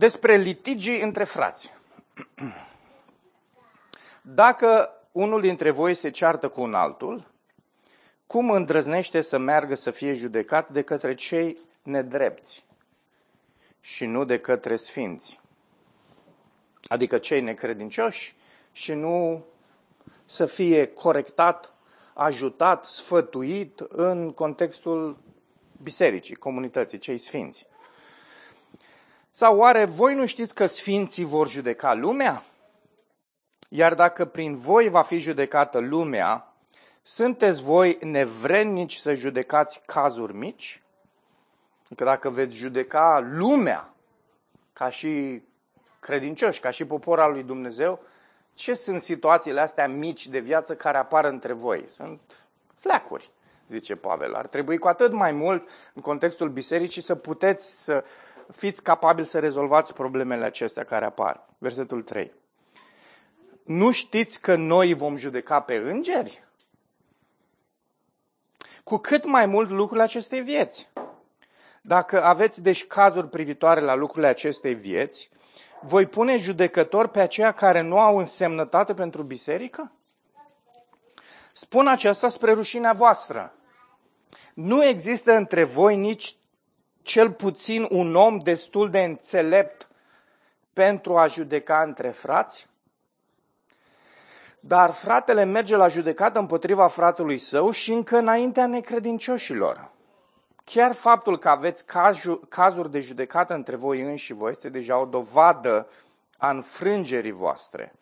Despre litigii între frați. Dacă unul dintre voi se ceartă cu un altul, cum îndrăznește să meargă să fie judecat de către cei nedrepți și nu de către sfinți? Adică cei necredincioși și nu să fie corectat, ajutat, sfătuit în contextul bisericii, comunității, cei sfinți. Sau oare voi nu știți că sfinții vor judeca lumea? Iar dacă prin voi va fi judecată lumea, sunteți voi nevrednici să judecați cazuri mici? Că dacă veți judeca lumea ca și credincioși, ca și popor al lui Dumnezeu, ce sunt situațiile astea mici de viață care apar între voi? Sunt fleacuri, zice Pavel. Ar trebui cu atât mai mult în contextul bisericii să puteți să fiți capabili să rezolvați problemele acestea care apar. Versetul 3. Nu știți că noi vom judeca pe îngeri? Cu cât mai mult lucrurile acestei vieți. Dacă aveți deci cazuri privitoare la lucrurile acestei vieți, voi pune judecător pe aceia care nu au însemnătate pentru biserică? Spun aceasta spre rușinea voastră. Nu există între voi nici cel puțin un om destul de înțelept pentru a judeca între frați? Dar fratele merge la judecată împotriva fratelui său și încă înaintea necredincioșilor. Chiar faptul că aveți cazuri de judecată între voi înși vă este deja o dovadă a înfrângerii voastre.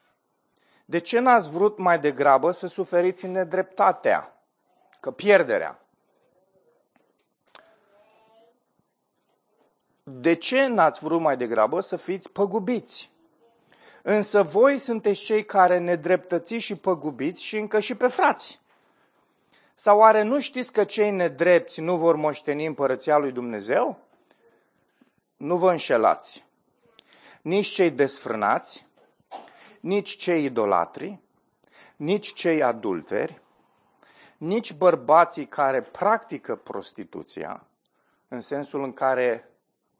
De ce n-ați vrut mai degrabă să suferiți nedreptatea, că pierderea? De ce n-ați vrut mai degrabă să fiți păgubiți? Însă voi sunteți cei care nedreptățiți și păgubiți și încă și pe frați. Sau oare nu știți că cei nedrepți nu vor moșteni împărăția lui Dumnezeu? Nu vă înșelați. Nici cei desfrânați, nici cei idolatri, nici cei adulteri, nici bărbații care practică prostituția, în sensul în care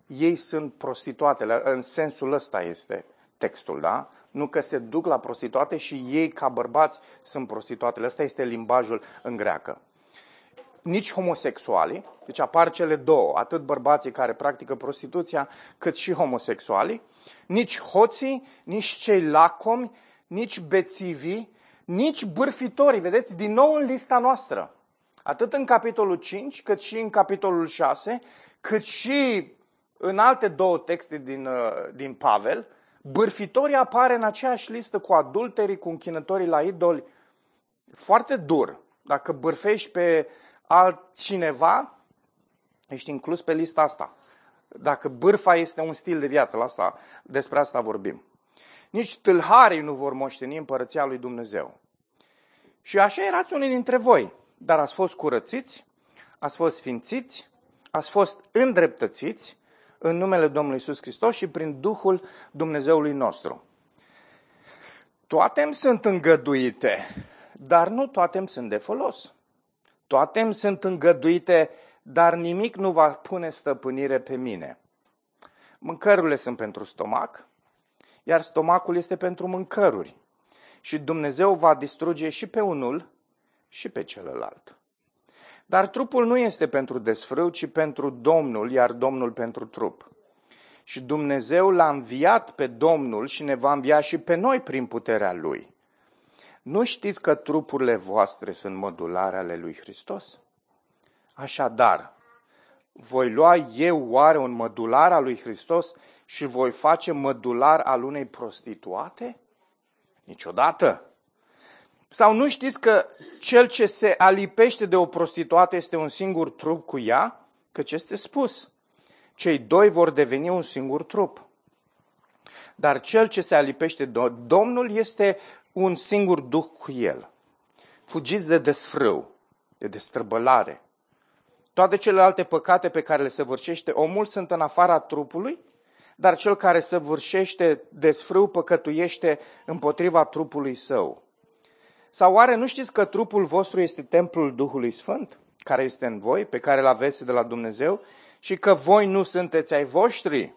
ei sunt prostituatele, în sensul ăsta este textul, da? Nu că se duc la prostituate și ei, ca bărbați, sunt prostituatele. Ăsta este limbajul în greacă. Nici homosexuali, deci apar cele două, atât bărbații care practică prostituția, cât și homosexuali, nici hoții, nici cei lacomi, nici bețivii, nici bârfitorii. Vedeți, din nou în lista noastră. Atât în capitolul 5, cât și în capitolul 6, cât și în alte două texte din, uh, din Pavel, Bârfitorii apare în aceeași listă cu adulterii, cu închinătorii la idoli. Foarte dur. Dacă bârfești pe altcineva, ești inclus pe lista asta. Dacă bârfa este un stil de viață, la asta, despre asta vorbim. Nici tâlharii nu vor moșteni împărăția lui Dumnezeu. Și așa erați unii dintre voi, dar ați fost curățiți, ați fost sfințiți, ați fost îndreptățiți, în numele Domnului Isus Hristos și prin Duhul Dumnezeului nostru. Toate îmi sunt îngăduite, dar nu toate îmi sunt de folos. Toate îmi sunt îngăduite, dar nimic nu va pune stăpânire pe mine. Mâncărurile sunt pentru stomac, iar stomacul este pentru mâncăruri. Și Dumnezeu va distruge și pe unul și pe celălalt. Dar trupul nu este pentru desfrâu, ci pentru Domnul, iar Domnul pentru trup. Și Dumnezeu l-a înviat pe Domnul și ne va învia și pe noi prin puterea Lui. Nu știți că trupurile voastre sunt mădulare ale lui Hristos? Așadar, voi lua eu oare un mădular al lui Hristos și voi face mădular al unei prostituate? Niciodată! Sau nu știți că cel ce se alipește de o prostituată este un singur trup cu ea? Căci este spus, cei doi vor deveni un singur trup. Dar cel ce se alipește de Domnul este un singur duh cu el. Fugiți de desfrâu, de destrăbălare. Toate celelalte păcate pe care le săvârșește omul sunt în afara trupului, dar cel care săvârșește desfrâu păcătuiește împotriva trupului său. Sau oare nu știți că trupul vostru este templul Duhului Sfânt, care este în voi, pe care îl aveți de la Dumnezeu, și că voi nu sunteți ai voștri,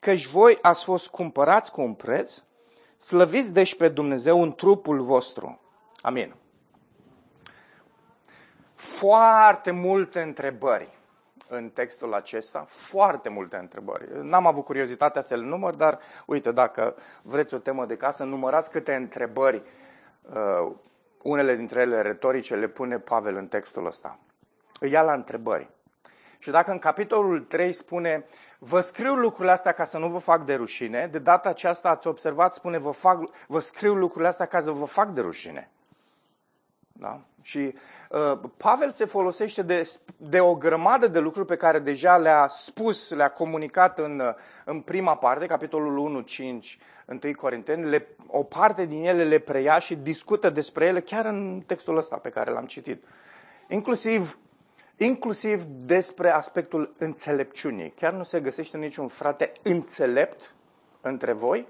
căci voi ați fost cumpărați cu un preț, slăviți deci pe Dumnezeu în trupul vostru. Amin. Foarte multe întrebări în textul acesta, foarte multe întrebări. N-am avut curiozitatea să le număr, dar uite, dacă vreți o temă de casă, numărați câte întrebări, uh, unele dintre ele retorice, le pune Pavel în textul ăsta. Îi ia la întrebări. Și dacă în capitolul 3 spune, vă scriu lucrurile astea ca să nu vă fac de rușine, de data aceasta ați observat, spune, vă, fac, vă scriu lucrurile astea ca să vă fac de rușine. Da? Și uh, Pavel se folosește de, de o grămadă de lucruri pe care deja le-a spus, le-a comunicat în, uh, în prima parte, capitolul 1, 5, 1 Corinteni, le, o parte din ele le preia și discută despre ele chiar în textul ăsta pe care l-am citit. Inclusiv, inclusiv despre aspectul înțelepciunii. Chiar nu se găsește niciun frate înțelept între voi?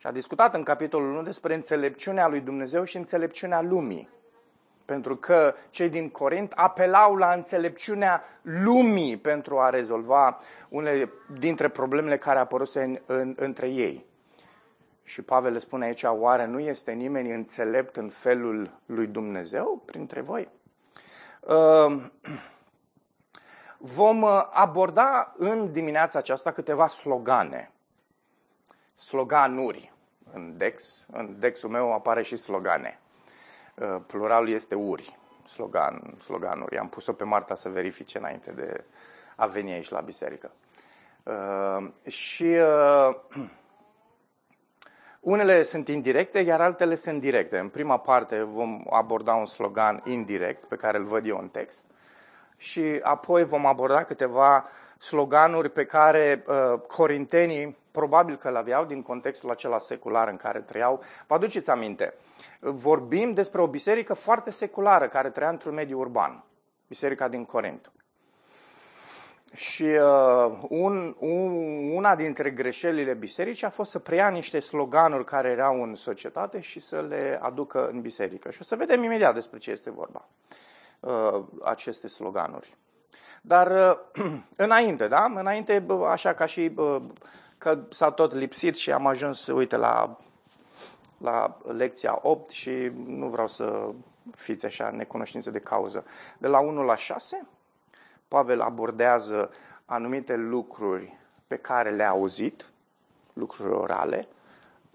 Și a discutat în capitolul 1 despre înțelepciunea lui Dumnezeu și înțelepciunea lumii pentru că cei din Corint apelau la înțelepciunea lumii pentru a rezolva unele dintre problemele care apăruse în, în, între ei. Și Pavel le spune aici, oare nu este nimeni înțelept în felul lui Dumnezeu printre voi? Ehm, vom aborda în dimineața aceasta câteva slogane, sloganuri. În Dex, în Dexul meu apare și slogane. Uh, pluralul este uri, slogan, sloganuri. Am pus-o pe Marta să verifice înainte de a veni aici la biserică. Uh, și uh, unele sunt indirecte, iar altele sunt directe. În prima parte vom aborda un slogan indirect, pe care îl văd eu în text, și apoi vom aborda câteva sloganuri pe care uh, corintenii probabil că le aveau din contextul acela secular în care trăiau. Vă aduceți aminte, vorbim despre o biserică foarte seculară care trăia într-un mediu urban, biserica din Corint. Și uh, un, un, una dintre greșelile bisericii a fost să preia niște sloganuri care erau în societate și să le aducă în biserică. Și o să vedem imediat despre ce este vorba, uh, aceste sloganuri. Dar uh, înainte, da? Înainte, așa ca și uh, că s-a tot lipsit și am ajuns, uite, la, la lecția 8 și nu vreau să fiți așa necunoștință de cauză. De la 1 la 6, Pavel abordează anumite lucruri pe care le-a auzit, lucruri orale,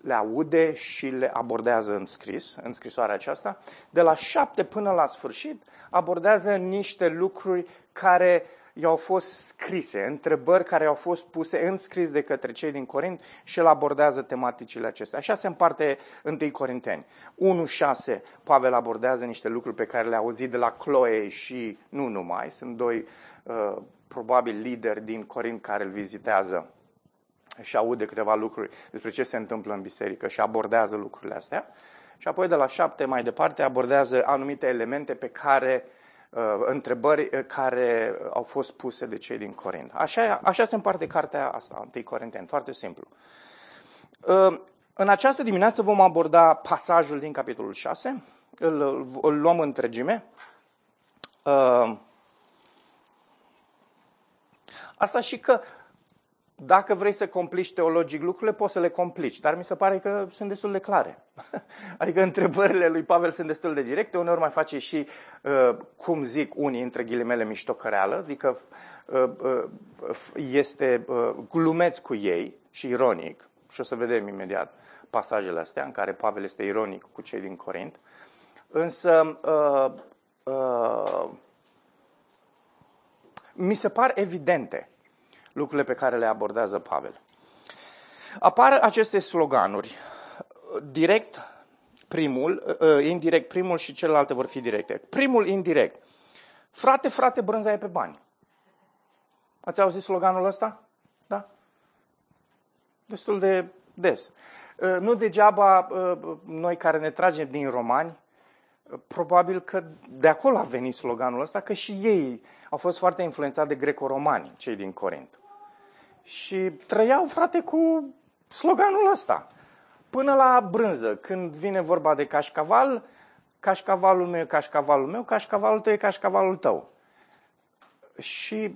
le aude și le abordează în scris, în scrisoarea aceasta. De la 7 până la sfârșit abordează niște lucruri care i-au fost scrise, întrebări care au fost puse în scris de către cei din Corint și el abordează tematicile acestea. Așa se împarte 1 Corinteni. 1.6, Pavel abordează niște lucruri pe care le-a auzit de la Chloe și nu numai, sunt doi uh, probabil lideri din Corint care îl vizitează și aude câteva lucruri despre ce se întâmplă în biserică și abordează lucrurile astea. Și apoi de la șapte mai departe abordează anumite elemente pe care uh, Uh, întrebări uh, care au fost puse de cei din Corint. Așa, așa se împarte cartea asta, 1 Corinteni, foarte simplu. Uh, în această dimineață vom aborda pasajul din capitolul 6, îl, îl luăm întregime. Asta și că dacă vrei să complici teologic lucrurile, poți să le complici, dar mi se pare că sunt destul de clare. Adică întrebările lui Pavel sunt destul de directe, uneori mai face și, uh, cum zic unii, între ghilimele, miștocăreală, adică uh, uh, este glumeț cu ei și ironic, și o să vedem imediat pasajele astea în care Pavel este ironic cu cei din Corint, însă mi se par evidente lucrurile pe care le abordează Pavel. Apar aceste sloganuri. Direct, primul, ă, ă, indirect, primul și celelalte vor fi directe. Primul, indirect. Frate, frate, brânza e pe bani. Ați auzit sloganul ăsta? Da? Destul de des. Ă, nu degeaba noi care ne tragem din romani, probabil că de acolo a venit sloganul ăsta, că și ei au fost foarte influențați de greco-romani, cei din Corint. Și trăiau, frate, cu sloganul ăsta. Până la brânză, când vine vorba de cașcaval, cașcavalul meu e cașcavalul meu, cașcavalul tău e cașcavalul tău. Și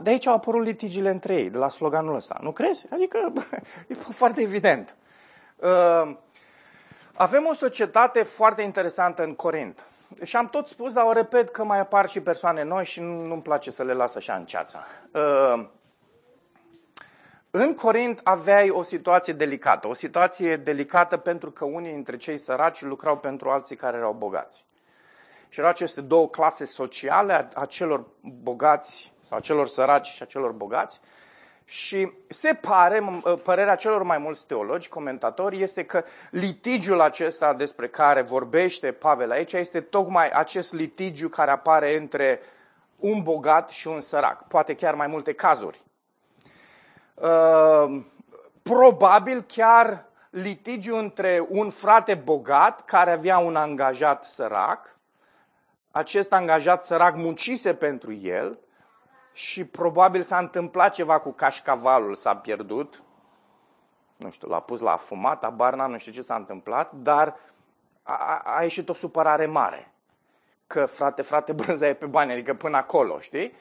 de aici au apărut litigiile între ei, de la sloganul ăsta. Nu crezi? Adică e foarte evident. Uh, avem o societate foarte interesantă în Corint. Și am tot spus, dar o repet că mai apar și persoane noi și nu-mi place să le las așa în ceață. Uh, în Corint aveai o situație delicată. O situație delicată pentru că unii dintre cei săraci lucrau pentru alții care erau bogați. Și erau aceste două clase sociale a celor bogați sau a celor săraci și a celor bogați. Și se pare, părerea celor mai mulți teologi, comentatori, este că litigiul acesta despre care vorbește Pavel aici este tocmai acest litigiu care apare între un bogat și un sărac. Poate chiar mai multe cazuri. Uh, probabil chiar litigiu între un frate bogat care avea un angajat sărac. Acest angajat sărac muncise pentru el și probabil s-a întâmplat ceva cu cașcavalul, s-a pierdut. Nu știu, l-a pus la fumat, abarna, nu știu ce s-a întâmplat, dar a, a ieșit o supărare mare. Că frate, frate, brânza e pe bani, adică până acolo, știi?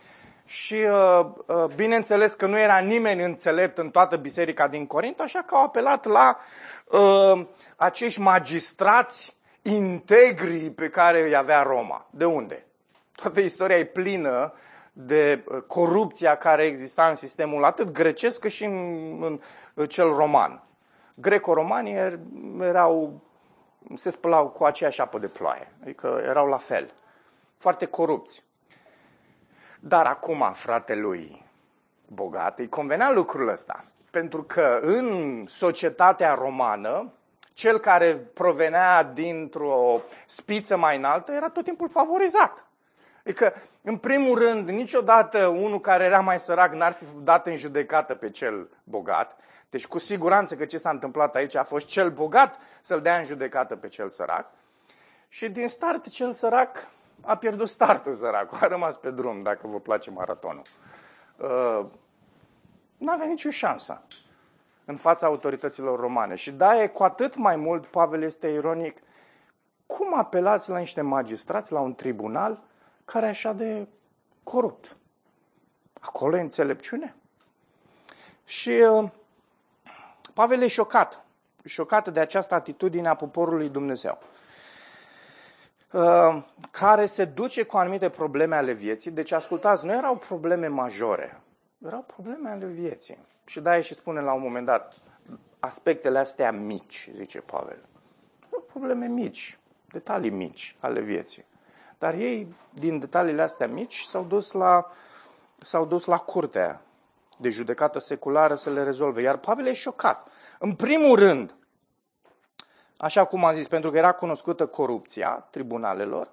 Și uh, uh, bineînțeles că nu era nimeni înțelept în toată biserica din Corint, așa că au apelat la uh, acești magistrați integri pe care îi avea Roma. De unde? Toată istoria e plină de uh, corupția care exista în sistemul atât grecesc cât și în, în cel roman. Greco-romanii er, erau, se spălau cu aceeași apă de ploaie, adică erau la fel, foarte corupți. Dar acum, fratelui bogat, îi convenea lucrul ăsta. Pentru că în societatea romană, cel care provenea dintr-o spiță mai înaltă era tot timpul favorizat. Adică, în primul rând, niciodată unul care era mai sărac n-ar fi dat în judecată pe cel bogat. Deci, cu siguranță că ce s-a întâmplat aici a fost cel bogat să-l dea în judecată pe cel sărac. Și din start, cel sărac a pierdut startul săracul, a rămas pe drum, dacă vă place maratonul. Uh, nu avea nicio șansă în fața autorităților romane. Și da, e cu atât mai mult, Pavel este ironic, cum apelați la niște magistrați, la un tribunal care e așa de corupt? Acolo e înțelepciune. Și uh, Pavel e șocat. Șocat de această atitudine a poporului Dumnezeu. Uh, care se duce cu anumite probleme ale vieții. Deci, ascultați, nu erau probleme majore, erau probleme ale vieții. Și da, și spune la un moment dat, aspectele astea mici, zice Pavel. Erau probleme mici, detalii mici ale vieții. Dar ei, din detaliile astea mici, s-au dus la, s-au dus la curtea de judecată seculară să le rezolve. Iar Pavel e șocat. În primul rând, așa cum am zis, pentru că era cunoscută corupția tribunalelor.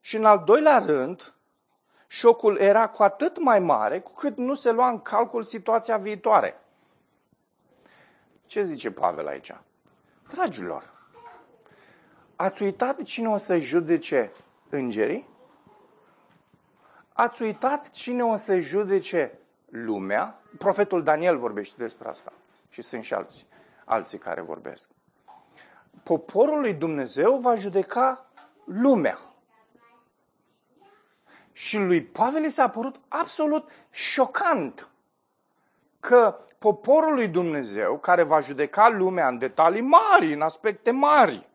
Și în al doilea rând, șocul era cu atât mai mare cu cât nu se lua în calcul situația viitoare. Ce zice Pavel aici? Dragilor, ați uitat cine o să judece îngerii? Ați uitat cine o să judece lumea? Profetul Daniel vorbește despre asta. Și sunt și alții, alții care vorbesc poporul lui Dumnezeu va judeca lumea. Și lui Pavel i s-a părut absolut șocant că poporul lui Dumnezeu, care va judeca lumea în detalii mari, în aspecte mari,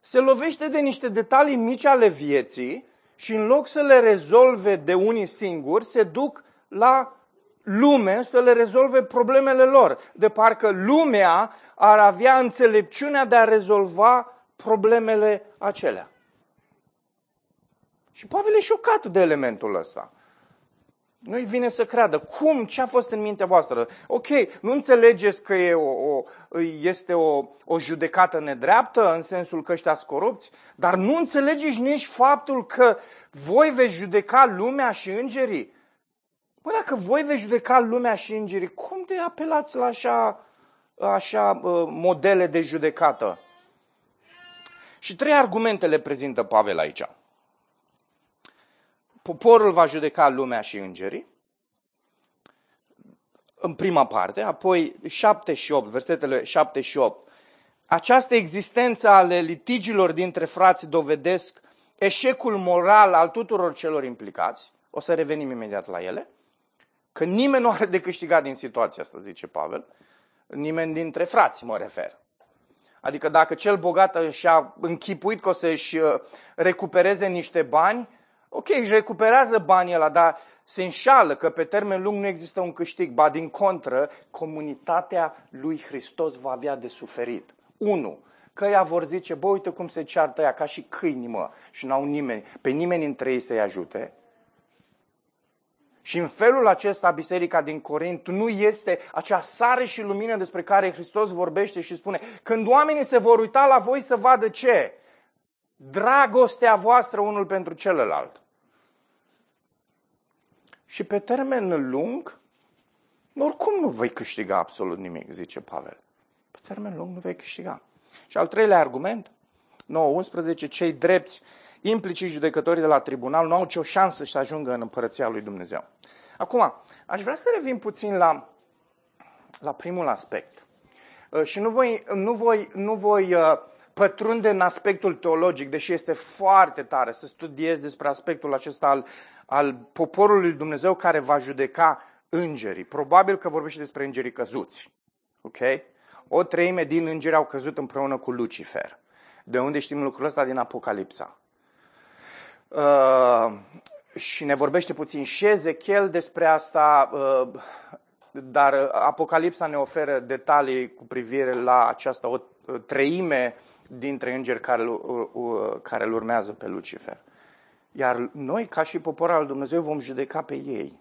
se lovește de niște detalii mici ale vieții și în loc să le rezolve de unii singuri, se duc la lume să le rezolve problemele lor. De parcă lumea ar avea înțelepciunea de a rezolva problemele acelea. Și Pavel e șocat de elementul ăsta. Nu-i vine să creadă. Cum? Ce a fost în mintea voastră? Ok, nu înțelegeți că e o, o, este o, o judecată nedreaptă în sensul că ăștia corupți, dar nu înțelegeți nici faptul că voi veți judeca lumea și îngerii. Bă, dacă voi veți judeca lumea și îngerii, cum de apelați la așa așa uh, modele de judecată. Și trei argumente le prezintă Pavel aici. Poporul va judeca lumea și îngerii, în prima parte, apoi 7 și 8, versetele 7 și 8. Această existență ale litigilor dintre frați dovedesc eșecul moral al tuturor celor implicați, o să revenim imediat la ele, că nimeni nu are de câștigat din situația asta, zice Pavel, nimeni dintre frați mă refer. Adică dacă cel bogat și-a închipuit că o să-și uh, recupereze niște bani, ok, își recuperează banii ăla, dar se înșală că pe termen lung nu există un câștig. Ba din contră, comunitatea lui Hristos va avea de suferit. Unu, că ea vor zice, bă, uite cum se ceartă ea, ca și câini, mă, și n-au nimeni, pe nimeni între ei să-i ajute. Și în felul acesta, biserica din Corint nu este acea sare și lumină despre care Hristos vorbește și spune, când oamenii se vor uita la voi să vadă ce? Dragostea voastră unul pentru celălalt. Și pe termen lung, oricum nu vei câștiga absolut nimic, zice Pavel. Pe termen lung nu vei câștiga. Și al treilea argument, 9-11, cei drepți, implicit judecătorii de la tribunal, nu au nicio șansă să ajungă în împărăția lui Dumnezeu. Acum, aș vrea să revin puțin la, la primul aspect. Uh, și nu voi, nu voi, nu voi uh, pătrunde în aspectul teologic, deși este foarte tare să studiez despre aspectul acesta al, al poporului lui Dumnezeu care va judeca îngerii. Probabil că vorbește despre îngerii căzuți. Ok? O treime din îngeri au căzut împreună cu Lucifer. De unde știm lucrul ăsta din Apocalipsa. Uh, și ne vorbește puțin și Ezechiel despre asta, uh, dar Apocalipsa ne oferă detalii cu privire la această o treime dintre îngeri care, care îl urmează pe Lucifer. Iar noi, ca și popor al Dumnezeu, vom judeca pe ei.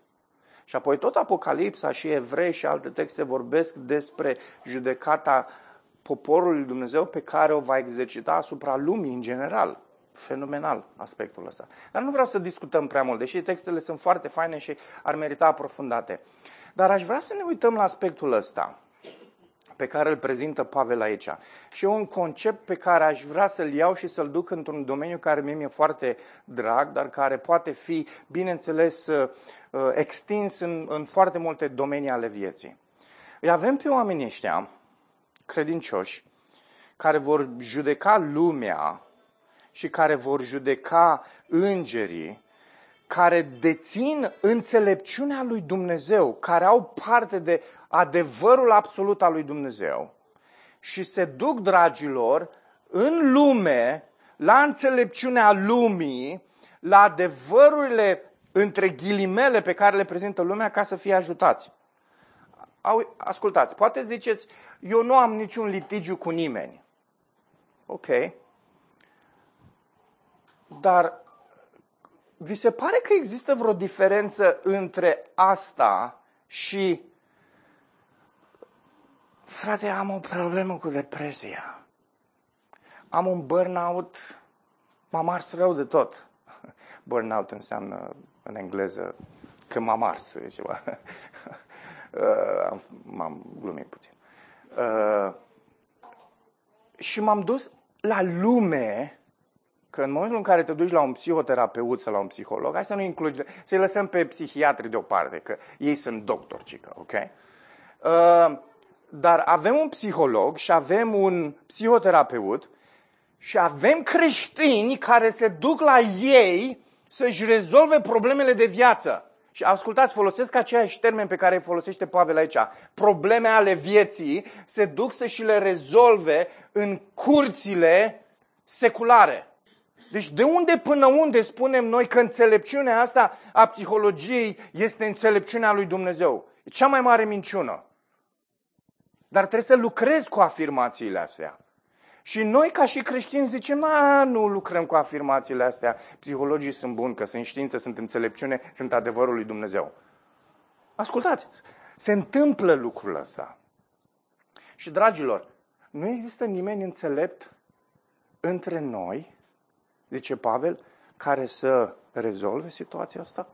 Și apoi tot Apocalipsa și Evrei și alte texte vorbesc despre judecata poporului Dumnezeu pe care o va exercita asupra lumii în general. Fenomenal aspectul ăsta. Dar nu vreau să discutăm prea mult, deși textele sunt foarte faine și ar merita aprofundate. Dar aș vrea să ne uităm la aspectul ăsta pe care îl prezintă Pavel aici. Și e un concept pe care aș vrea să-l iau și să-l duc într-un domeniu care mie mi-e foarte drag, dar care poate fi, bineînțeles, uh, extins în, în foarte multe domenii ale vieții. Îi avem pe oamenii ăștia, credincioși, care vor judeca lumea și care vor judeca îngerii, care dețin înțelepciunea lui Dumnezeu, care au parte de adevărul absolut al lui Dumnezeu și se duc, dragilor, în lume, la înțelepciunea lumii, la adevărurile între ghilimele pe care le prezintă lumea ca să fie ajutați. Au, ascultați, poate ziceți, eu nu am niciun litigiu cu nimeni. Ok. Dar vi se pare că există vreo diferență între asta și frate, am o problemă cu depresia. Am un burnout, m-am ars rău de tot. Burnout înseamnă în engleză că m-am ars, e ceva. Uh, m-am glumit puțin. Uh, și m-am dus la lume că în momentul în care te duci la un psihoterapeut sau la un psiholog, hai să nu includi, să-i lăsăm pe psihiatri deoparte, că ei sunt doctori, cică, ok? Uh, dar avem un psiholog și avem un psihoterapeut și avem creștini care se duc la ei să-și rezolve problemele de viață. Și ascultați, folosesc aceeași termen pe care îi folosește Pavel aici. Probleme ale vieții se duc să și le rezolve în curțile seculare. Deci de unde până unde spunem noi că înțelepciunea asta a psihologiei este înțelepciunea lui Dumnezeu? E cea mai mare minciună. Dar trebuie să lucrezi cu afirmațiile astea. Și noi, ca și creștini, zicem, a, nu lucrăm cu afirmațiile astea. Psihologii sunt buni, că sunt știință, sunt înțelepciune, sunt adevărul lui Dumnezeu. Ascultați, se întâmplă lucrul ăsta. Și, dragilor, nu există nimeni înțelept între noi zice Pavel, care să rezolve situația asta?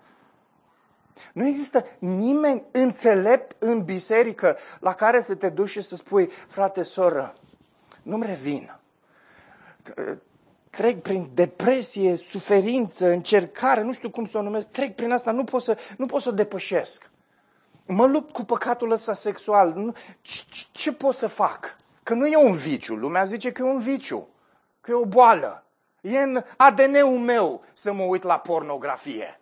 Nu există nimeni înțelept în biserică la care să te duci și să spui, frate, soră, nu-mi revin. Trec prin depresie, suferință, încercare, nu știu cum să o numesc, trec prin asta, nu pot să, nu pot să o depășesc. Mă lupt cu păcatul ăsta sexual. Ce, ce, ce pot să fac? Că nu e un viciu. Lumea zice că e un viciu, că e o boală. E în ADN-ul meu să mă uit la pornografie.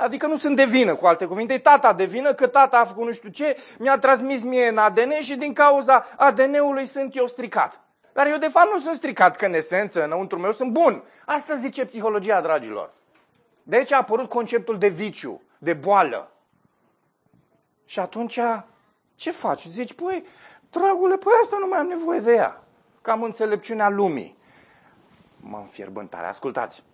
Adică nu sunt de vină, cu alte cuvinte, e tata de vină că tata a făcut nu știu ce, mi-a transmis mie în ADN și din cauza ADN-ului sunt eu stricat. Dar eu de fapt nu sunt stricat, că în esență, înăuntru meu sunt bun. Asta zice psihologia, dragilor. De aici a apărut conceptul de viciu, de boală. Și atunci, ce faci? Zici, păi, dragule, păi asta nu mai am nevoie de ea. Cam înțelepciunea lumii. Mă înfierbântare. Ascultați.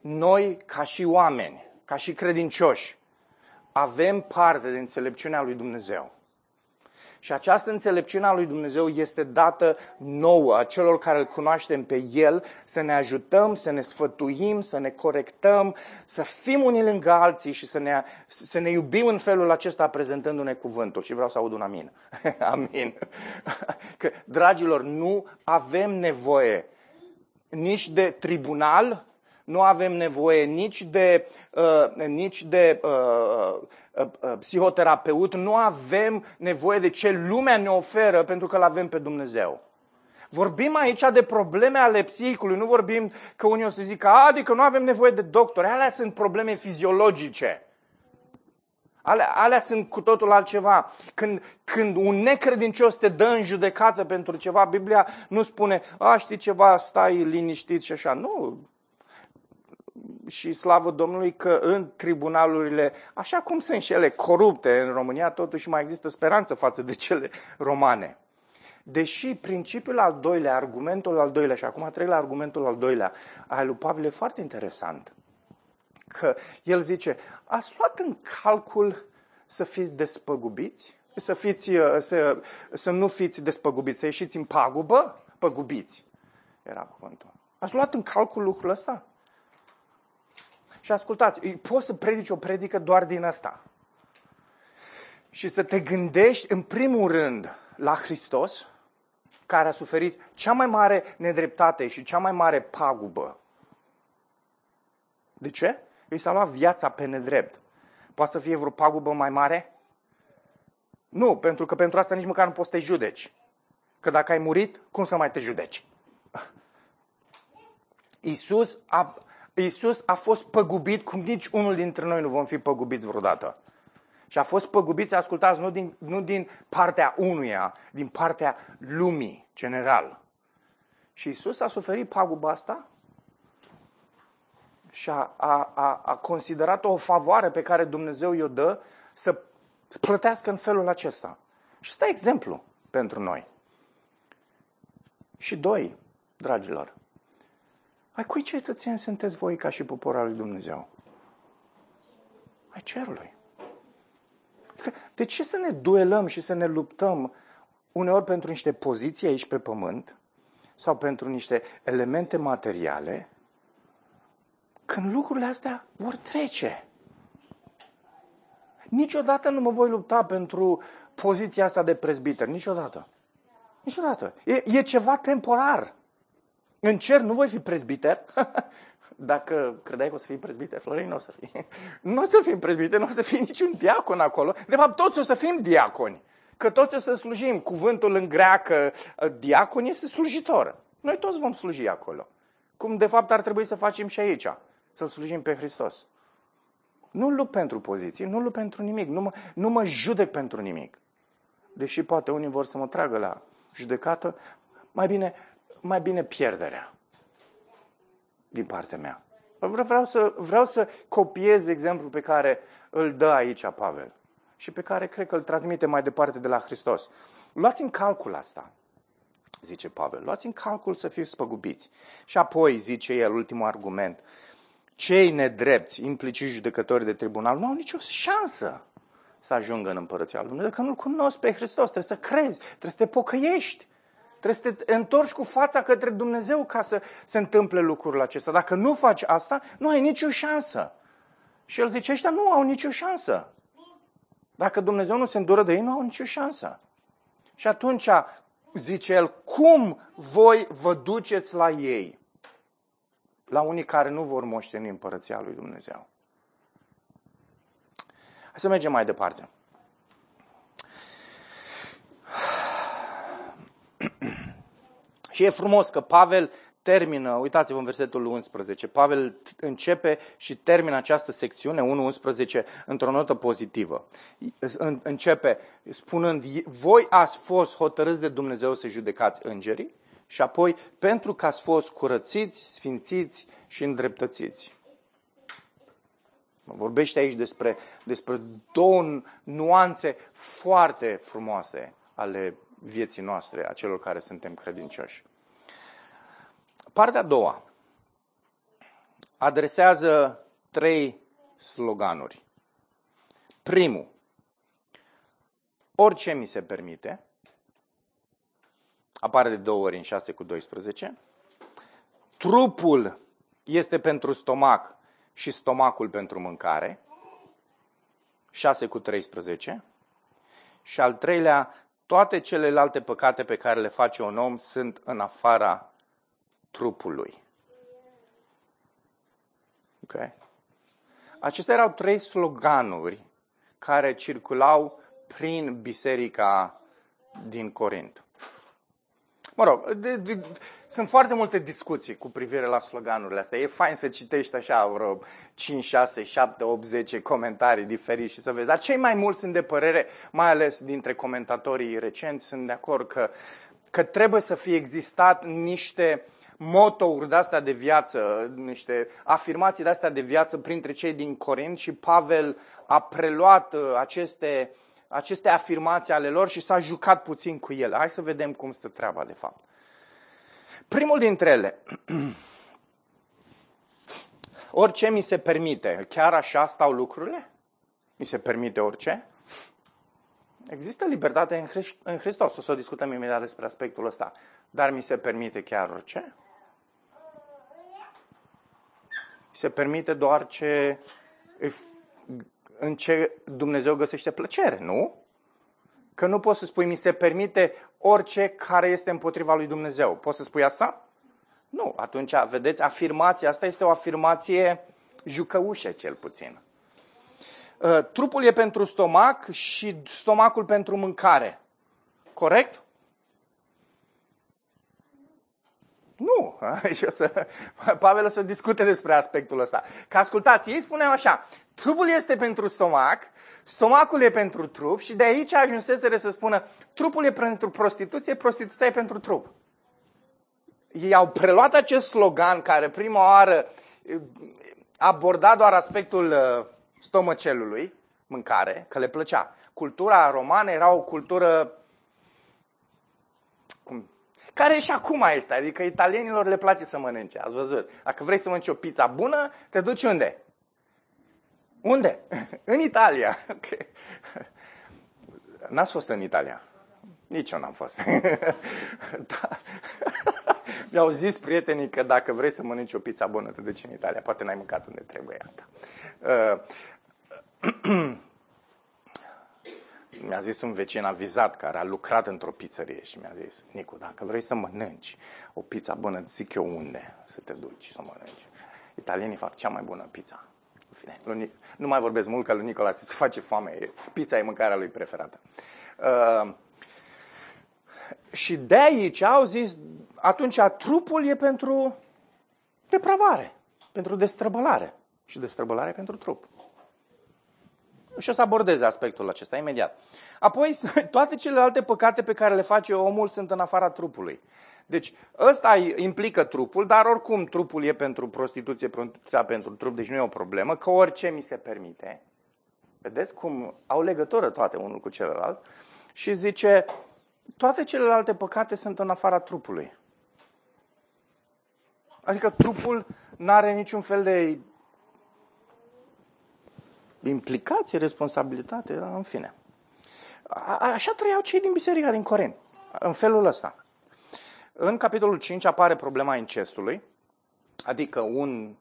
Noi, ca și oameni, ca și credincioși, avem parte de înțelepciunea lui Dumnezeu. Și această înțelepciune a lui Dumnezeu este dată nouă, a celor care îl cunoaștem pe El, să ne ajutăm, să ne sfătuim, să ne corectăm, să fim unii lângă alții și să ne, să ne iubim în felul acesta prezentându-ne cuvântul. Și vreau să aud un amin. amin. Că, dragilor, nu avem nevoie nici de tribunal, nu avem nevoie nici de, uh, nici de uh, uh, uh, psihoterapeut, nu avem nevoie de ce lumea ne oferă pentru că îl avem pe Dumnezeu. Vorbim aici de probleme ale psihicului, nu vorbim că unii o să zică, adică nu avem nevoie de doctori, alea sunt probleme fiziologice. Alea, alea sunt cu totul altceva. Când, când un necredincios te dă în judecată pentru ceva, Biblia nu spune, a, știi ceva, stai liniștit și așa. Nu, și slavă Domnului că în tribunalurile, așa cum sunt și ele corupte în România, totuși mai există speranță față de cele romane. Deși principiul al doilea, argumentul al doilea, și acum trec la argumentul al doilea, al lui Pavel e foarte interesant. Că el zice, ați luat în calcul să fiți despăgubiți? Să, fiți, să, să nu fiți despăgubiți, să ieșiți în pagubă? Păgubiți, era cuvântul. Ați luat în calcul lucrul ăsta? Și ascultați, poți să predici o predică doar din asta. Și să te gândești în primul rând la Hristos, care a suferit cea mai mare nedreptate și cea mai mare pagubă. De ce? Îi s-a luat viața pe nedrept. Poate să fie vreo pagubă mai mare? Nu, pentru că pentru asta nici măcar nu poți să te judeci. Că dacă ai murit, cum să mai te judeci? Iisus a, Iisus a fost păgubit cum nici unul dintre noi nu vom fi păgubit vreodată. Și a fost păgubit, ascultați, nu din, nu din partea unuia, din partea lumii, general. Și Iisus a suferit paguba asta și a, a, a, a considerat o favoare pe care Dumnezeu i-o dă să plătească în felul acesta. Și ăsta e exemplu pentru noi. Și doi, dragilor, ai cui cetățeni sunteți voi ca și poporul al lui Dumnezeu? Ai cerului. De ce să ne duelăm și să ne luptăm uneori pentru niște poziții aici pe pământ sau pentru niște elemente materiale când lucrurile astea vor trece? Niciodată nu mă voi lupta pentru poziția asta de prezbiter. Niciodată. Niciodată. E, e ceva temporar. În cer nu voi fi prezbiter. Dacă credeai că o să fii prezbiter, Florin, nu o să fii. Nu o să fim prezbiter, nu o să fie niciun diacon acolo. De fapt, toți o să fim diaconi. Că toți o să slujim. Cuvântul în greacă, ă, diacon, este slujitor. Noi toți vom sluji acolo. Cum de fapt ar trebui să facem și aici. Să-L slujim pe Hristos. Nu lupt pentru poziții, nu lupt pentru nimic. Nu mă, nu mă judec pentru nimic. Deși poate unii vor să mă tragă la judecată, mai bine mai bine pierderea din partea mea. Vreau să, vreau să copiez exemplul pe care îl dă aici Pavel și pe care cred că îl transmite mai departe de la Hristos. Luați în calcul asta, zice Pavel. Luați în calcul să fiți spăgubiți. Și apoi, zice el, ultimul argument, cei nedrepți, implicit judecători de tribunal, nu au nicio șansă să ajungă în împărăția lui Dumnezeu, că nu-L cunosc pe Hristos. Trebuie să crezi, trebuie să te pocăiești. Trebuie să te întorci cu fața către Dumnezeu ca să se întâmple lucrul acesta. Dacă nu faci asta, nu ai nicio șansă. Și el zice, ăștia nu au nicio șansă. Dacă Dumnezeu nu se îndură de ei, nu au nicio șansă. Și atunci, zice el, cum voi vă duceți la ei? La unii care nu vor moșteni împărăția lui Dumnezeu. Hai să mergem mai departe. Și e frumos că Pavel termină, uitați-vă în versetul 11, Pavel începe și termină această secțiune, 1.11, într-o notă pozitivă. Începe spunând, voi ați fost hotărâți de Dumnezeu să judecați îngerii și apoi, pentru că ați fost curățiți, sfințiți și îndreptățiți. Vorbește aici despre, despre două nuanțe foarte frumoase ale vieții noastre, a celor care suntem credincioși. Partea a doua adresează trei sloganuri. Primul, orice mi se permite, apare de două ori în 6 cu 12. Trupul este pentru stomac și stomacul pentru mâncare, 6 cu 13. Și al treilea, toate celelalte păcate pe care le face un om sunt în afara trupului. Okay? Acestea erau trei sloganuri care circulau prin biserica din Corint. Mă rog, de, de, sunt foarte multe discuții cu privire la sloganurile astea. E fain să citești așa vreo 5, 6, 7, 8, 10 comentarii diferiți și să vezi. Dar cei mai mulți sunt de părere, mai ales dintre comentatorii recenți, sunt de acord că, că trebuie să fie existat niște motouri de astea de viață, niște afirmații de astea de viață printre cei din Corint și Pavel a preluat uh, aceste uh, aceste afirmații ale lor și s-a jucat puțin cu ele. Hai să vedem cum stă treaba, de fapt. Primul dintre ele, orice mi se permite, chiar așa stau lucrurile? Mi se permite orice? Există libertate în Hristos, o să o discutăm imediat despre aspectul ăsta, dar mi se permite chiar orice? Mi se permite doar ce în ce Dumnezeu găsește plăcere, nu? Că nu poți să spui, mi se permite orice care este împotriva lui Dumnezeu. Poți să spui asta? Nu. Atunci, vedeți, afirmația asta este o afirmație jucăușă, cel puțin. Uh, trupul e pentru stomac și stomacul pentru mâncare. Corect? Nu. Și o să, Pavel o să discute despre aspectul ăsta. Că ascultați, ei spuneau așa, trupul este pentru stomac, stomacul e pentru trup și de aici ajunseseră să spună, trupul e pentru prostituție, prostituția e pentru trup. Ei au preluat acest slogan care prima oară aborda doar aspectul uh, stomacelului, mâncare, că le plăcea. Cultura romană era o cultură cum, care și acum este. Adică italienilor le place să mănânce. Ați văzut? Dacă vrei să mănânci o pizza bună, te duci unde? Unde? în Italia. Okay. N-ați fost în Italia? Nici eu n-am fost. da. Mi-au zis prietenii că dacă vrei să mănânci o pizza bună, te duci în Italia. Poate n-ai mâncat unde trebuie. Uh, mi-a zis un vecin avizat care a lucrat într-o pizzerie și mi-a zis, Nicu, dacă vrei să mănânci o pizza bună, zic eu unde să te duci să mănânci. Italienii fac cea mai bună pizza. În fine, nu mai vorbesc mult, că lui Nicola se face foame. Pizza e mâncarea lui preferată. Uh, și de aici au zis, atunci trupul e pentru depravare, pentru destrăbălare. Și destrăbălare pentru trup. Și o să abordeze aspectul acesta imediat. Apoi, toate celelalte păcate pe care le face omul sunt în afara trupului. Deci, ăsta implică trupul, dar oricum trupul e pentru prostituție, prostituția pentru trup, deci nu e o problemă, că orice mi se permite. Vedeți cum au legătură toate unul cu celălalt? Și zice, toate celelalte păcate sunt în afara trupului. Adică trupul nu are niciun fel de implicație, responsabilitate, în fine. A, așa trăiau cei din biserica din Corint, în felul ăsta. În capitolul 5 apare problema incestului, adică un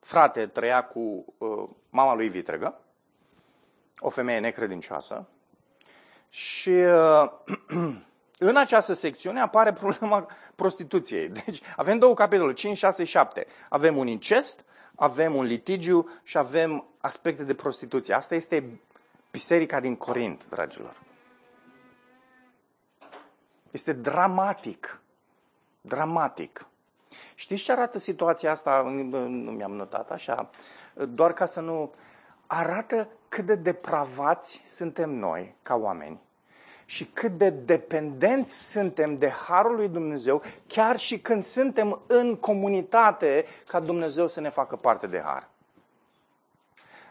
frate trăia cu uh, mama lui vitregă, o femeie necredincioasă, și uh, în această secțiune apare problema prostituției. Deci avem două capitole, 5, 6, 7. Avem un incest, avem un litigiu și avem aspecte de prostituție. Asta este biserica din Corint, dragilor. Este dramatic. Dramatic. Știți ce arată situația asta? Nu mi-am notat așa, doar ca să nu... Arată cât de depravați suntem noi, ca oameni, și cât de dependenți suntem de Harul lui Dumnezeu, chiar și când suntem în comunitate, ca Dumnezeu să ne facă parte de Har.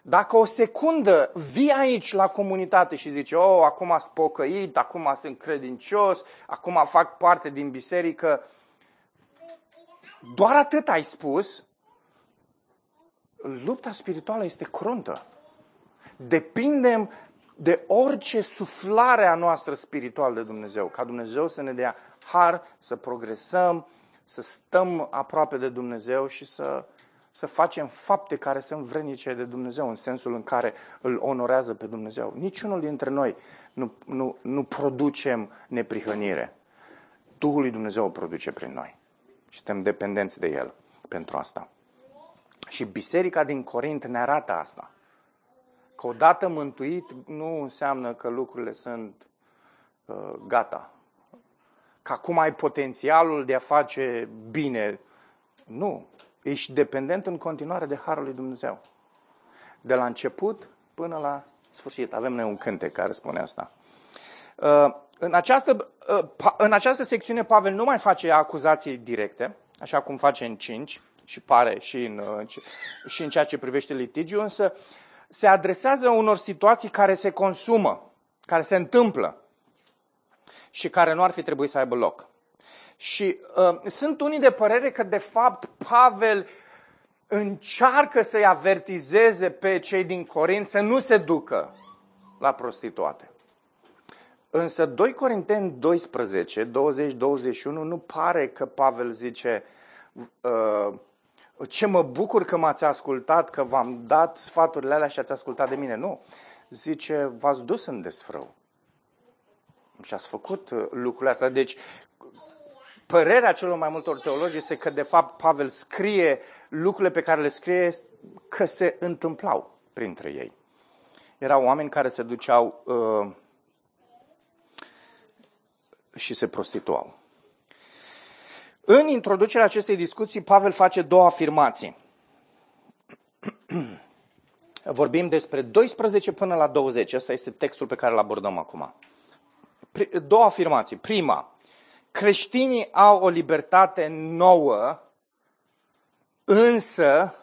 Dacă o secundă vii aici la comunitate și zici, oh, acum sunt pocăit, acum sunt credincios, acum fac parte din biserică, doar atât ai spus, lupta spirituală este cruntă. Depindem de orice suflare a noastră spirituală de Dumnezeu, ca Dumnezeu să ne dea har, să progresăm, să stăm aproape de Dumnezeu și să, să facem fapte care sunt vrenice de Dumnezeu, în sensul în care îl onorează pe Dumnezeu. Niciunul dintre noi nu, nu, nu producem neprihănire. Duhul lui Dumnezeu o produce prin noi și suntem dependenți de El pentru asta. Și biserica din Corint ne arată asta. Că odată mântuit nu înseamnă că lucrurile sunt uh, gata. Că acum ai potențialul de a face bine. Nu. Ești dependent în continuare de Harul lui Dumnezeu. De la început până la sfârșit. Avem noi un cântec care spune asta. Uh, în această, uh, în această secțiune Pavel nu mai face acuzații directe, așa cum face în 5 și pare și în, uh, și în ceea ce privește litigiul, însă se adresează unor situații care se consumă, care se întâmplă și care nu ar fi trebuit să aibă loc. Și uh, sunt unii de părere că, de fapt, Pavel încearcă să-i avertizeze pe cei din Corint să nu se ducă la prostituate. Însă 2 Corinteni 12, 20-21 nu pare că Pavel zice uh, ce mă bucur că m-ați ascultat, că v-am dat sfaturile alea și ați ascultat de mine. Nu. Zice, v-ați dus în desfrău. Și ați făcut uh, lucrurile astea. Deci, părerea celor mai multor teologi este că, de fapt, Pavel scrie lucrurile pe care le scrie că se întâmplau printre ei. Erau oameni care se duceau uh, și se prostituau. În introducerea acestei discuții, Pavel face două afirmații. Vorbim despre 12 până la 20. Asta este textul pe care îl abordăm acum. Două afirmații. Prima, creștinii au o libertate nouă, însă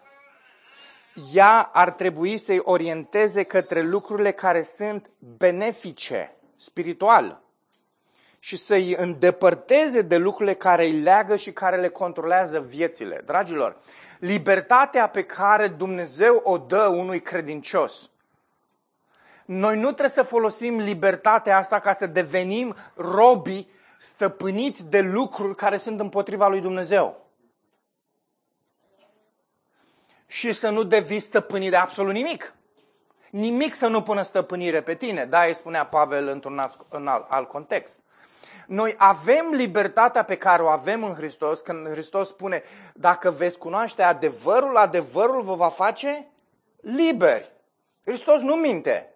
ea ar trebui să-i orienteze către lucrurile care sunt benefice, spiritual și să-i îndepărteze de lucrurile care îi leagă și care le controlează viețile. Dragilor, libertatea pe care Dumnezeu o dă unui credincios. Noi nu trebuie să folosim libertatea asta ca să devenim robi stăpâniți de lucruri care sunt împotriva lui Dumnezeu. Și să nu devii stăpânit de absolut nimic. Nimic să nu pună stăpânire pe tine. Da, îi spunea Pavel într-un alt, în alt, alt context. Noi avem libertatea pe care o avem în Hristos, când Hristos spune, dacă veți cunoaște adevărul, adevărul vă va face liberi. Hristos nu minte.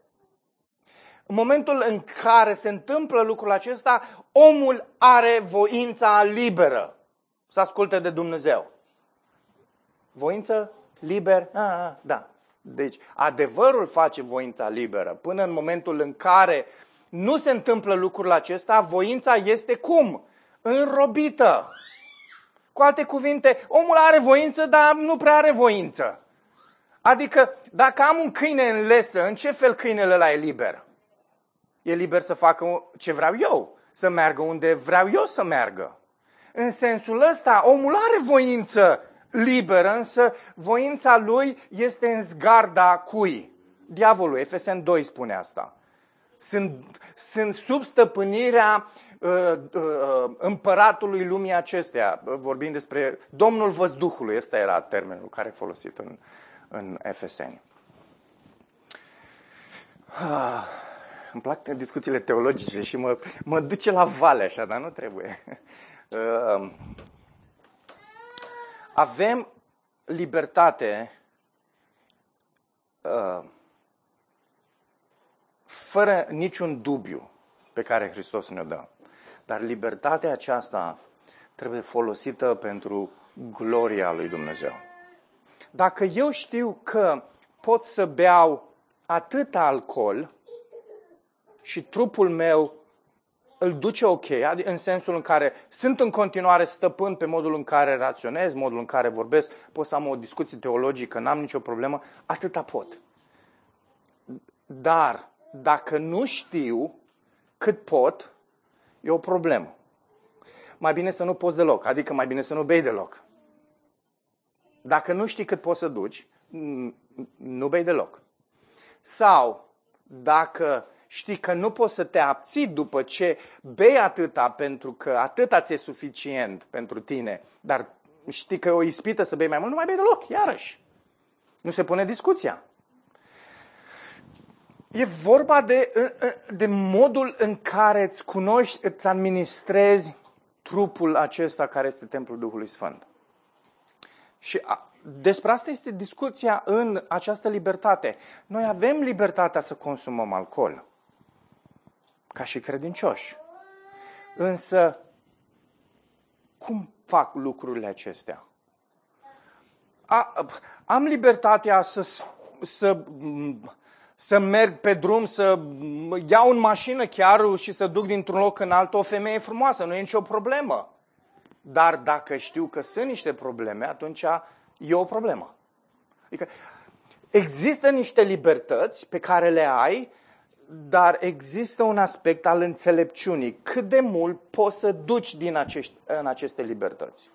În momentul în care se întâmplă lucrul acesta, omul are voința liberă să asculte de Dumnezeu. Voință liber? Ah, ah, da. Deci, adevărul face voința liberă. Până în momentul în care nu se întâmplă lucrul acesta, voința este cum? Înrobită. Cu alte cuvinte, omul are voință, dar nu prea are voință. Adică, dacă am un câine în lesă, în ce fel câinele ăla e liber? E liber să facă ce vreau eu, să meargă unde vreau eu să meargă. În sensul ăsta, omul are voință liberă, însă voința lui este în zgarda cui? Diavolul, Efesen 2 spune asta sunt, sunt sub stăpânirea uh, uh, împăratului lumii acesteia. Vorbim despre Domnul Văzduhului, ăsta era termenul care e folosit în, în Efeseni. Ah, îmi plac discuțiile teologice și mă, mă duce la vale așa, dar nu trebuie. Uh, avem libertate uh, fără niciun dubiu pe care Hristos ne-o dă. Dar libertatea aceasta trebuie folosită pentru gloria lui Dumnezeu. Dacă eu știu că pot să beau atât alcool și trupul meu îl duce ok, în sensul în care sunt în continuare stăpân pe modul în care raționez, modul în care vorbesc, pot să am o discuție teologică, n-am nicio problemă, atâta pot. Dar dacă nu știu cât pot, e o problemă. Mai bine să nu poți deloc, adică mai bine să nu bei deloc. Dacă nu știi cât poți să duci, nu bei deloc. Sau, dacă știi că nu poți să te abții după ce bei atâta pentru că atâta ți-e suficient pentru tine, dar știi că e o ispită să bei mai mult, nu mai bei deloc, iarăși. Nu se pune discuția. E vorba de, de modul în care îți cunoști, îți administrezi trupul acesta care este templul Duhului Sfânt. Și a, despre asta este discuția în această libertate. Noi avem libertatea să consumăm alcool, ca și credincioși. Însă, cum fac lucrurile acestea? A, am libertatea să, să să merg pe drum, să iau în mașină chiar și să duc dintr-un loc în altul o femeie frumoasă, nu e nicio problemă. Dar dacă știu că sunt niște probleme, atunci e o problemă. Adică există niște libertăți pe care le ai, dar există un aspect al înțelepciunii. Cât de mult poți să duci din acești, în aceste libertăți.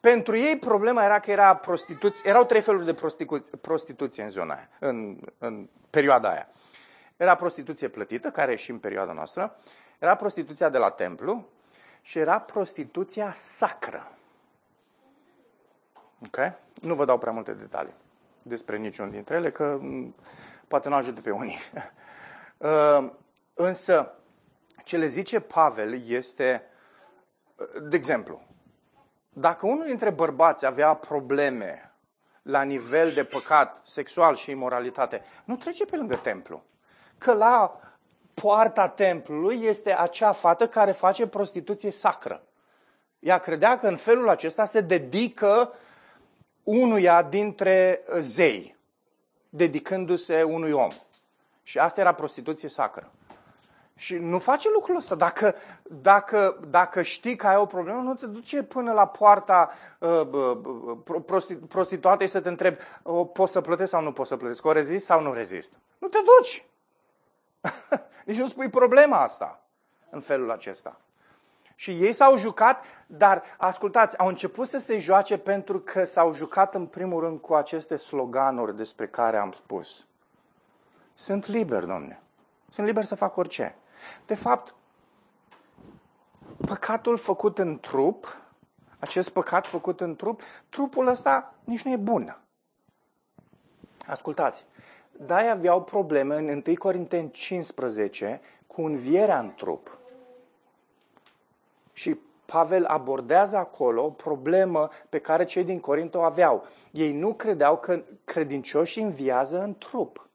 Pentru ei problema era că era prostituție, erau trei feluri de prostitu- prostituție în zona aia, în, în perioada aia. Era prostituție plătită, care e și în perioada noastră, era prostituția de la templu și era prostituția sacră. Ok? Nu vă dau prea multe detalii despre niciun dintre ele, că poate nu ajută pe unii. Uh, însă, ce le zice Pavel este, de exemplu, dacă unul dintre bărbați avea probleme la nivel de păcat sexual și imoralitate, nu trece pe lângă templu. Că la poarta templului este acea fată care face prostituție sacră. Ea credea că în felul acesta se dedică unuia dintre zei, dedicându-se unui om. Și asta era prostituție sacră. Și nu face lucrul ăsta. Dacă, dacă, dacă știi că ai o problemă, nu te duce până la poarta uh, uh, prostituatei să te întrebi uh, poți să plătesc sau nu poți să plătesc, o rezist sau nu rezist. Nu te duci. Nici nu spui problema asta în felul acesta. Și ei s-au jucat, dar ascultați, au început să se joace pentru că s-au jucat în primul rând cu aceste sloganuri despre care am spus. Sunt liber, domne. Sunt liber să fac orice. De fapt, păcatul făcut în trup, acest păcat făcut în trup, trupul ăsta nici nu e bun. Ascultați, de aveau probleme în 1 Corinteni 15 cu învierea în trup. Și Pavel abordează acolo o problemă pe care cei din Corint o aveau. Ei nu credeau că credincioșii înviază în trup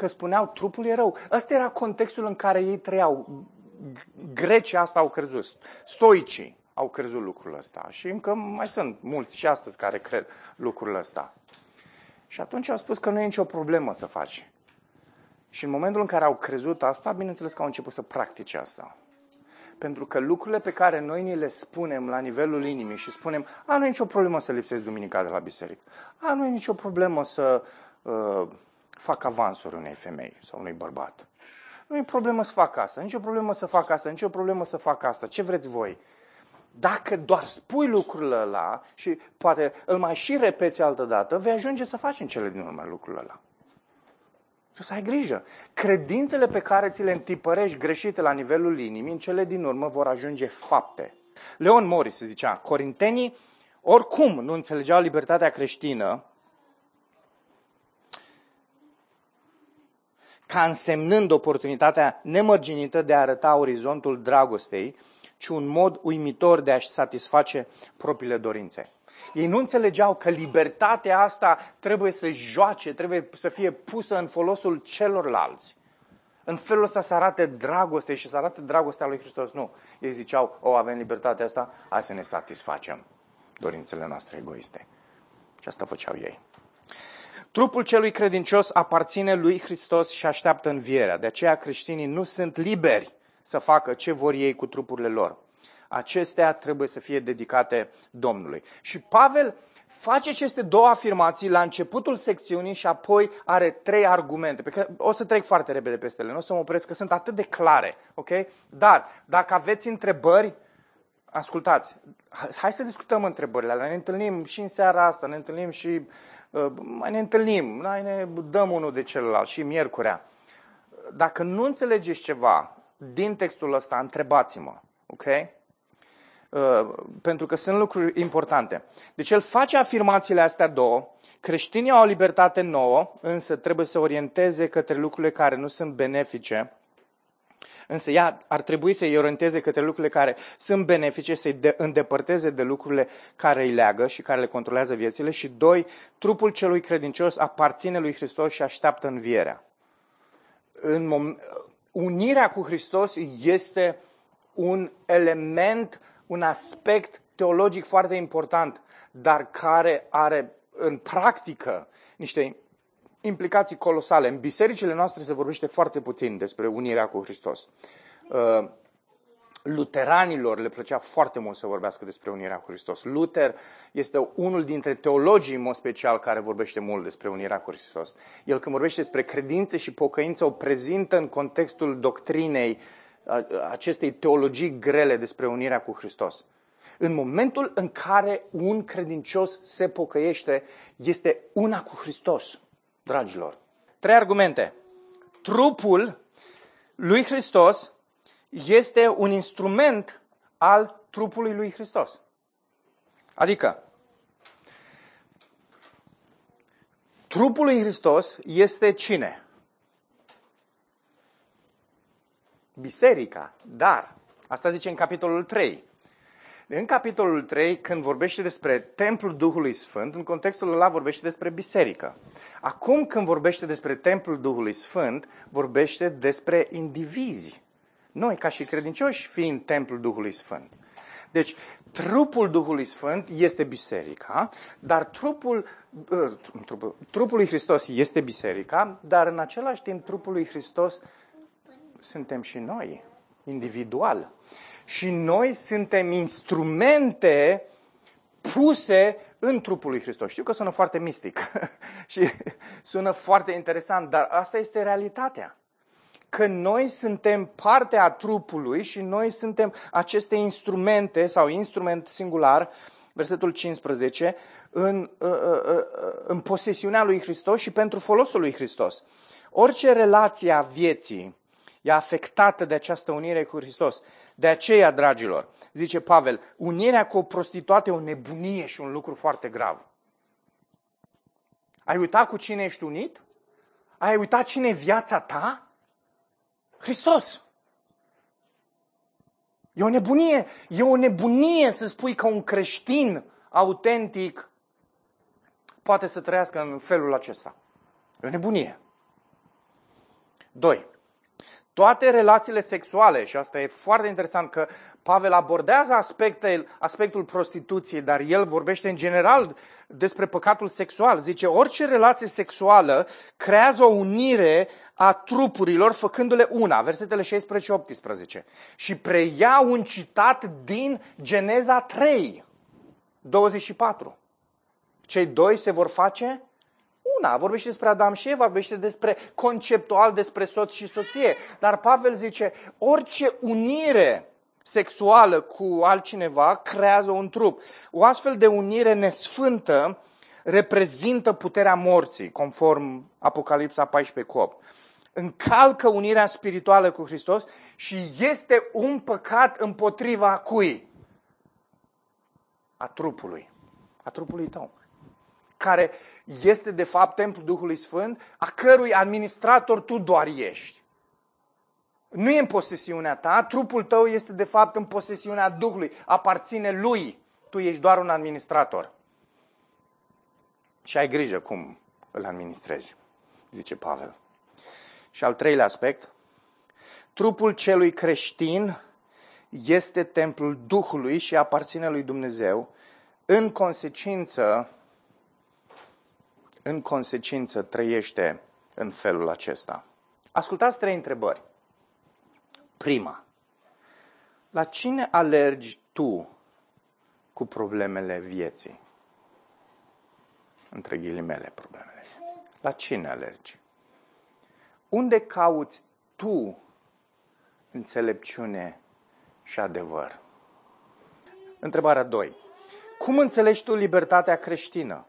că spuneau trupul e rău. Ăsta era contextul în care ei trăiau. Grecii asta au crezut. Stoicii au crezut lucrul ăsta. Și încă mai sunt mulți și astăzi care cred lucrul ăsta. Și atunci au spus că nu e nicio problemă să faci. Și în momentul în care au crezut asta, bineînțeles că au început să practice asta. Pentru că lucrurile pe care noi ni le spunem la nivelul inimii și spunem, a, nu e nicio problemă să lipsesc duminica de la biserică. A, nu e nicio problemă să uh, fac avansuri unei femei sau unui bărbat. Nu e problemă să fac asta, nicio problemă să fac asta, nicio problemă să fac asta. Ce vreți voi? Dacă doar spui lucrurile ăla și poate îl mai și repeți altă dată, vei ajunge să faci în cele din urmă lucrurile ăla. Și să ai grijă. Credințele pe care ți le întipărești greșite la nivelul inimii, în cele din urmă vor ajunge fapte. Leon Morris se zicea, corintenii oricum nu înțelegeau libertatea creștină ca însemnând oportunitatea nemărginită de a arăta orizontul dragostei, ci un mod uimitor de a-și satisface propriile dorințe. Ei nu înțelegeau că libertatea asta trebuie să joace, trebuie să fie pusă în folosul celorlalți. În felul ăsta să arate dragoste și să arate dragostea lui Hristos. Nu. Ei ziceau, o, avem libertatea asta, hai să ne satisfacem. dorințele noastre egoiste. Și asta făceau ei. Trupul celui credincios aparține lui Hristos și așteaptă învierea. De aceea creștinii nu sunt liberi să facă ce vor ei cu trupurile lor. Acestea trebuie să fie dedicate Domnului. Și Pavel face aceste două afirmații la începutul secțiunii și apoi are trei argumente. Pe care o să trec foarte repede peste ele, nu o să mă opresc, că sunt atât de clare. ok? Dar, dacă aveți întrebări, ascultați, hai să discutăm întrebările alea. Ne întâlnim și în seara asta, ne întâlnim și uh, mai ne întâlnim, mai ne dăm unul de celălalt și miercurea. Dacă nu înțelegeți ceva din textul ăsta, întrebați-mă, ok? Uh, pentru că sunt lucruri importante. Deci el face afirmațiile astea două. Creștinii au o libertate nouă, însă trebuie să orienteze către lucrurile care nu sunt benefice. Însă ea ar trebui să-i orienteze către lucrurile care sunt benefice, să-i de- îndepărteze de lucrurile care îi leagă și care le controlează viețile. Și doi, trupul celui credincios aparține lui Hristos și așteaptă învierea. În mom- unirea cu Hristos este un element un aspect teologic foarte important, dar care are în practică niște implicații colosale. În bisericile noastre se vorbește foarte puțin despre unirea cu Hristos. Uh, luteranilor le plăcea foarte mult să vorbească despre unirea cu Hristos. Luther este unul dintre teologii, în mod special, care vorbește mult despre unirea cu Hristos. El când vorbește despre credință și pocăință, o prezintă în contextul doctrinei acestei teologii grele despre unirea cu Hristos. În momentul în care un credincios se pocăiește, este una cu Hristos, dragilor. Trei argumente. Trupul lui Hristos este un instrument al trupului lui Hristos. Adică, trupul lui Hristos este cine? biserica. Dar, asta zice în capitolul 3. În capitolul 3, când vorbește despre templul Duhului Sfânt, în contextul ăla vorbește despre biserică. Acum când vorbește despre templul Duhului Sfânt, vorbește despre indivizi. Noi, ca și credincioși, fiind templul Duhului Sfânt. Deci, trupul Duhului Sfânt este biserica, dar trupul, uh, trupul, trupul lui Hristos este biserica, dar în același timp trupul lui Hristos suntem și noi, individual. Și noi suntem instrumente puse în trupul lui Hristos. Știu că sună foarte mistic și sună foarte interesant, dar asta este realitatea. Că noi suntem parte a trupului și noi suntem aceste instrumente sau instrument singular, versetul 15, în, uh, uh, uh, în posesiunea lui Hristos și pentru folosul lui Hristos. Orice relație a vieții e afectată de această unire cu Hristos. De aceea, dragilor, zice Pavel, unirea cu o prostituată e o nebunie și un lucru foarte grav. Ai uitat cu cine ești unit? Ai uitat cine e viața ta? Hristos. E o nebunie. E o nebunie să spui că un creștin autentic poate să trăiască în felul acesta. E o nebunie. Doi toate relațiile sexuale, și asta e foarte interesant că Pavel abordează aspectul, aspectul prostituției, dar el vorbește în general despre păcatul sexual. Zice, orice relație sexuală creează o unire a trupurilor făcându-le una, versetele 16-18. Și preia un citat din Geneza 3, 24. Cei doi se vor face una. Vorbește despre Adam și Eva, vorbește despre conceptual despre soț și soție. Dar Pavel zice, orice unire sexuală cu altcineva creează un trup. O astfel de unire nesfântă reprezintă puterea morții, conform Apocalipsa 14 cu 8. Încalcă unirea spirituală cu Hristos și este un păcat împotriva cui? A trupului. A trupului tău care este de fapt templul Duhului Sfânt, a cărui administrator tu doar ești. Nu e în posesiunea ta, trupul tău este de fapt în posesiunea Duhului, aparține lui. Tu ești doar un administrator. Și ai grijă cum îl administrezi, zice Pavel. Și al treilea aspect, trupul celui creștin este templul Duhului și aparține lui Dumnezeu în consecință, în consecință trăiește în felul acesta. Ascultați trei întrebări. Prima. La cine alergi tu cu problemele vieții? Între ghilimele problemele vieții. La cine alergi? Unde cauți tu înțelepciune și adevăr? Întrebarea 2. Cum înțelegi tu libertatea creștină?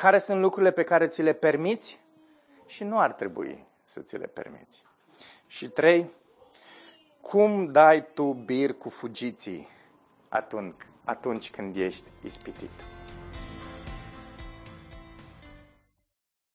Care sunt lucrurile pe care ți le permiți și nu ar trebui să ți le permiți? Și 3. Cum dai tu bir cu fugiții atunci, atunci când ești ispitit?